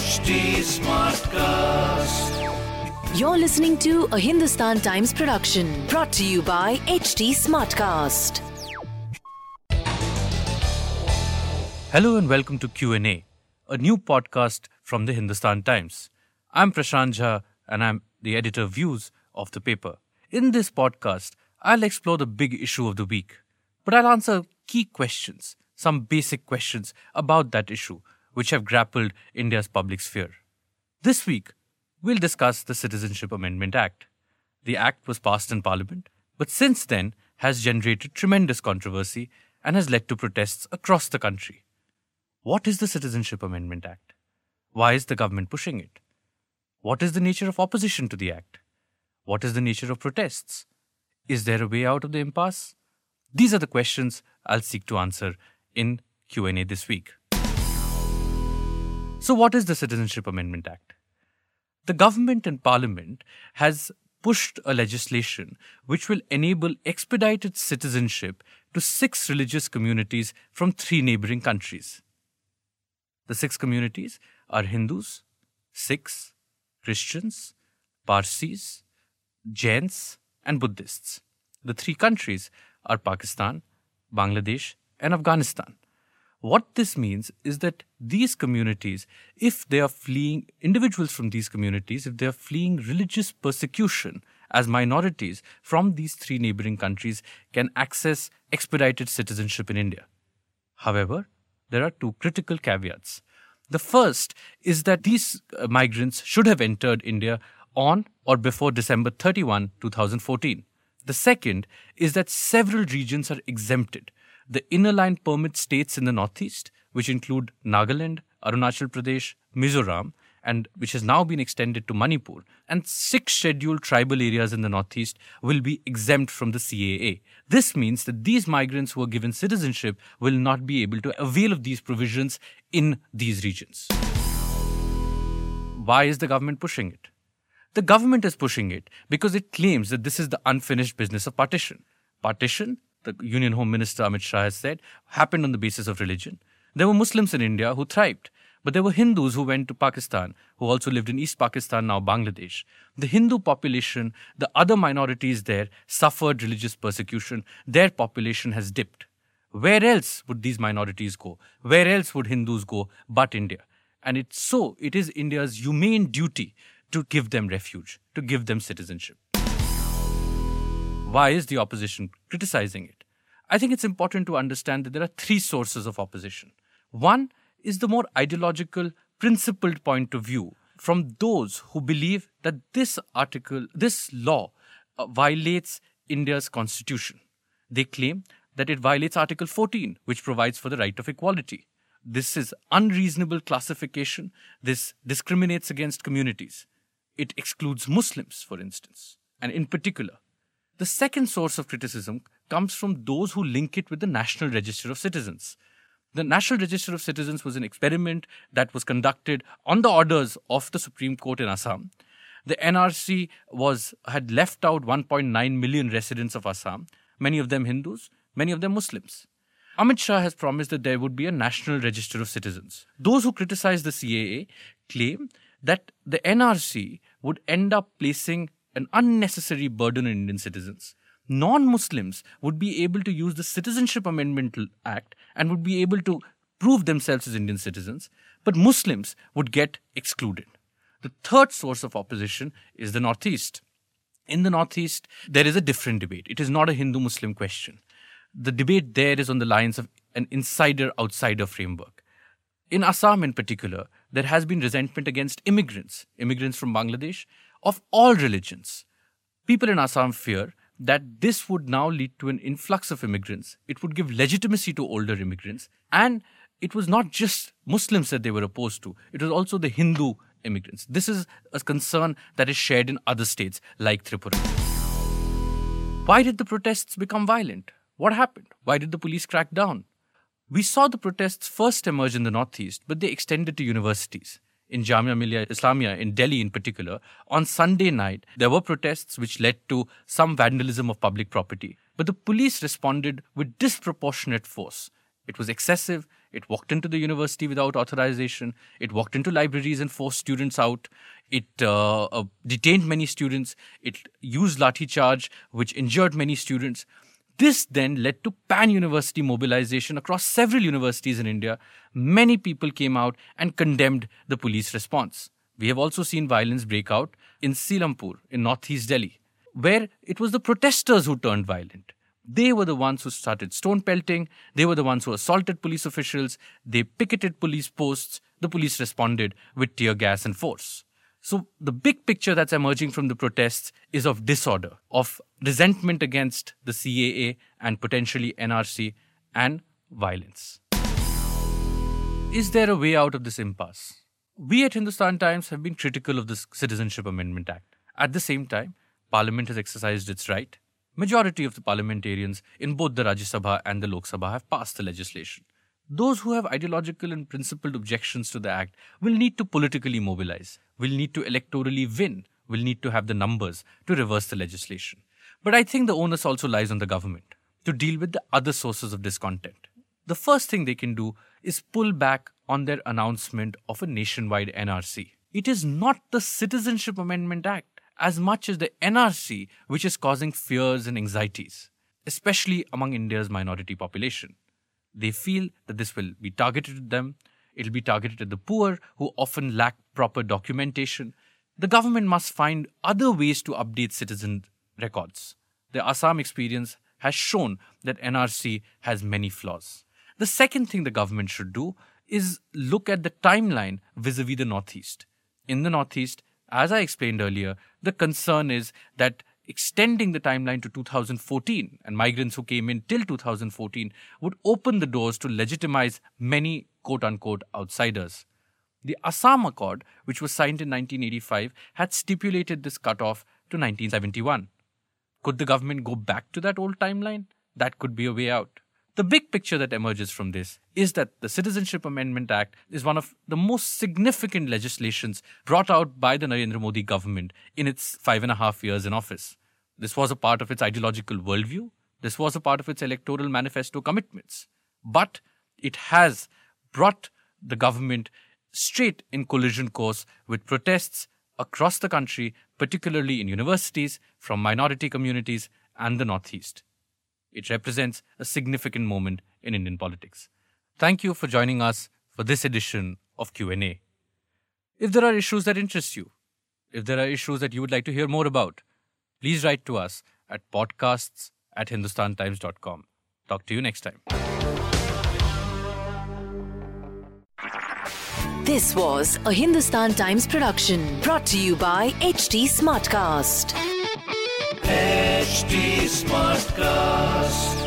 HT Smartcast. You're listening to a Hindustan Times production brought to you by HT Smartcast. Hello and welcome to Q&A, a new podcast from the Hindustan Times. I'm Prashant Jha and I'm the editor of views of the paper. In this podcast, I'll explore the big issue of the week, but I'll answer key questions, some basic questions about that issue which have grappled India's public sphere. This week, we'll discuss the Citizenship Amendment Act. The act was passed in Parliament, but since then has generated tremendous controversy and has led to protests across the country. What is the Citizenship Amendment Act? Why is the government pushing it? What is the nature of opposition to the act? What is the nature of protests? Is there a way out of the impasse? These are the questions I'll seek to answer in Q&A this week. So, what is the Citizenship Amendment Act? The government and parliament has pushed a legislation which will enable expedited citizenship to six religious communities from three neighboring countries. The six communities are Hindus, Sikhs, Christians, Parsis, Jains, and Buddhists. The three countries are Pakistan, Bangladesh, and Afghanistan. What this means is that these communities, if they are fleeing, individuals from these communities, if they are fleeing religious persecution as minorities from these three neighboring countries, can access expedited citizenship in India. However, there are two critical caveats. The first is that these uh, migrants should have entered India on or before December 31, 2014. The second is that several regions are exempted the inner line permit states in the northeast, which include Nagaland, Arunachal Pradesh, Mizoram, and which has now been extended to Manipur, and six scheduled tribal areas in the northeast will be exempt from the CAA. This means that these migrants who are given citizenship will not be able to avail of these provisions in these regions. Why is the government pushing it? The government is pushing it because it claims that this is the unfinished business of partition. Partition the Union Home Minister Amit Shah has said, happened on the basis of religion. There were Muslims in India who thrived, but there were Hindus who went to Pakistan, who also lived in East Pakistan, now Bangladesh. The Hindu population, the other minorities there, suffered religious persecution. Their population has dipped. Where else would these minorities go? Where else would Hindus go but India? And it's so, it is India's humane duty to give them refuge, to give them citizenship. Why is the opposition criticizing it? I think it's important to understand that there are three sources of opposition. One is the more ideological, principled point of view from those who believe that this article, this law, uh, violates India's constitution. They claim that it violates Article 14, which provides for the right of equality. This is unreasonable classification. This discriminates against communities. It excludes Muslims, for instance, and in particular, the second source of criticism comes from those who link it with the National Register of Citizens. The National Register of Citizens was an experiment that was conducted on the orders of the Supreme Court in Assam. The NRC was had left out 1.9 million residents of Assam, many of them Hindus, many of them Muslims. Amit Shah has promised that there would be a National Register of Citizens. Those who criticize the CAA claim that the NRC would end up placing an unnecessary burden on Indian citizens. Non Muslims would be able to use the Citizenship Amendment Act and would be able to prove themselves as Indian citizens, but Muslims would get excluded. The third source of opposition is the Northeast. In the Northeast, there is a different debate. It is not a Hindu Muslim question. The debate there is on the lines of an insider outsider framework. In Assam, in particular, there has been resentment against immigrants, immigrants from Bangladesh, of all religions. People in Assam fear that this would now lead to an influx of immigrants. It would give legitimacy to older immigrants and it was not just Muslims that they were opposed to, it was also the Hindu immigrants. This is a concern that is shared in other states like Tripura. Why did the protests become violent? What happened? Why did the police crack down? We saw the protests first emerge in the Northeast, but they extended to universities. In Jamia Millia Islamia, in Delhi in particular, on Sunday night, there were protests which led to some vandalism of public property. But the police responded with disproportionate force. It was excessive. It walked into the university without authorization. It walked into libraries and forced students out. It uh, uh, detained many students. It used lathi charge, which injured many students. This then led to pan university mobilization across several universities in India. Many people came out and condemned the police response. We have also seen violence break out in Seelampur, in northeast Delhi, where it was the protesters who turned violent. They were the ones who started stone pelting. They were the ones who assaulted police officials. They picketed police posts. The police responded with tear gas and force. So the big picture that's emerging from the protests is of disorder, of resentment against the CAA and potentially NRC and violence. Is there a way out of this impasse? We at Hindustan Times have been critical of this Citizenship Amendment Act. At the same time, Parliament has exercised its right. Majority of the parliamentarians in both the Rajya Sabha and the Lok Sabha have passed the legislation. Those who have ideological and principled objections to the act will need to politically mobilize, will need to electorally win, will need to have the numbers to reverse the legislation. But I think the onus also lies on the government to deal with the other sources of discontent. The first thing they can do is pull back on their announcement of a nationwide NRC. It is not the Citizenship Amendment Act as much as the NRC which is causing fears and anxieties, especially among India's minority population. They feel that this will be targeted at them. It'll be targeted at the poor who often lack proper documentation. The government must find other ways to update citizen records. The Assam experience has shown that NRC has many flaws. The second thing the government should do is look at the timeline vis a vis the Northeast. In the Northeast, as I explained earlier, the concern is that extending the timeline to 2014 and migrants who came in till 2014 would open the doors to legitimize many quote unquote outsiders. The Assam Accord, which was signed in 1985, had stipulated this cutoff to 1971. Could the government go back to that old timeline? That could be a way out. The big picture that emerges from this is that the Citizenship Amendment Act is one of the most significant legislations brought out by the Narendra Modi government in its five and a half years in office. This was a part of its ideological worldview. This was a part of its electoral manifesto commitments. But it has brought the government straight in collision course with protests across the country, particularly in universities, from minority communities and the Northeast. It represents a significant moment in Indian politics. Thank you for joining us for this edition of Q&A. If there are issues that interest you, if there are issues that you would like to hear more about, please write to us at podcasts at hindustantimes.com. Talk to you next time. This was a Hindustan Times production brought to you by HT Smartcast. HT Smartcast.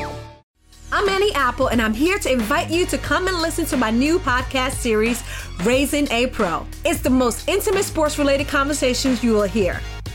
I'm Annie Apple, and I'm here to invite you to come and listen to my new podcast series, Raising a Pro. It's the most intimate sports related conversations you will hear.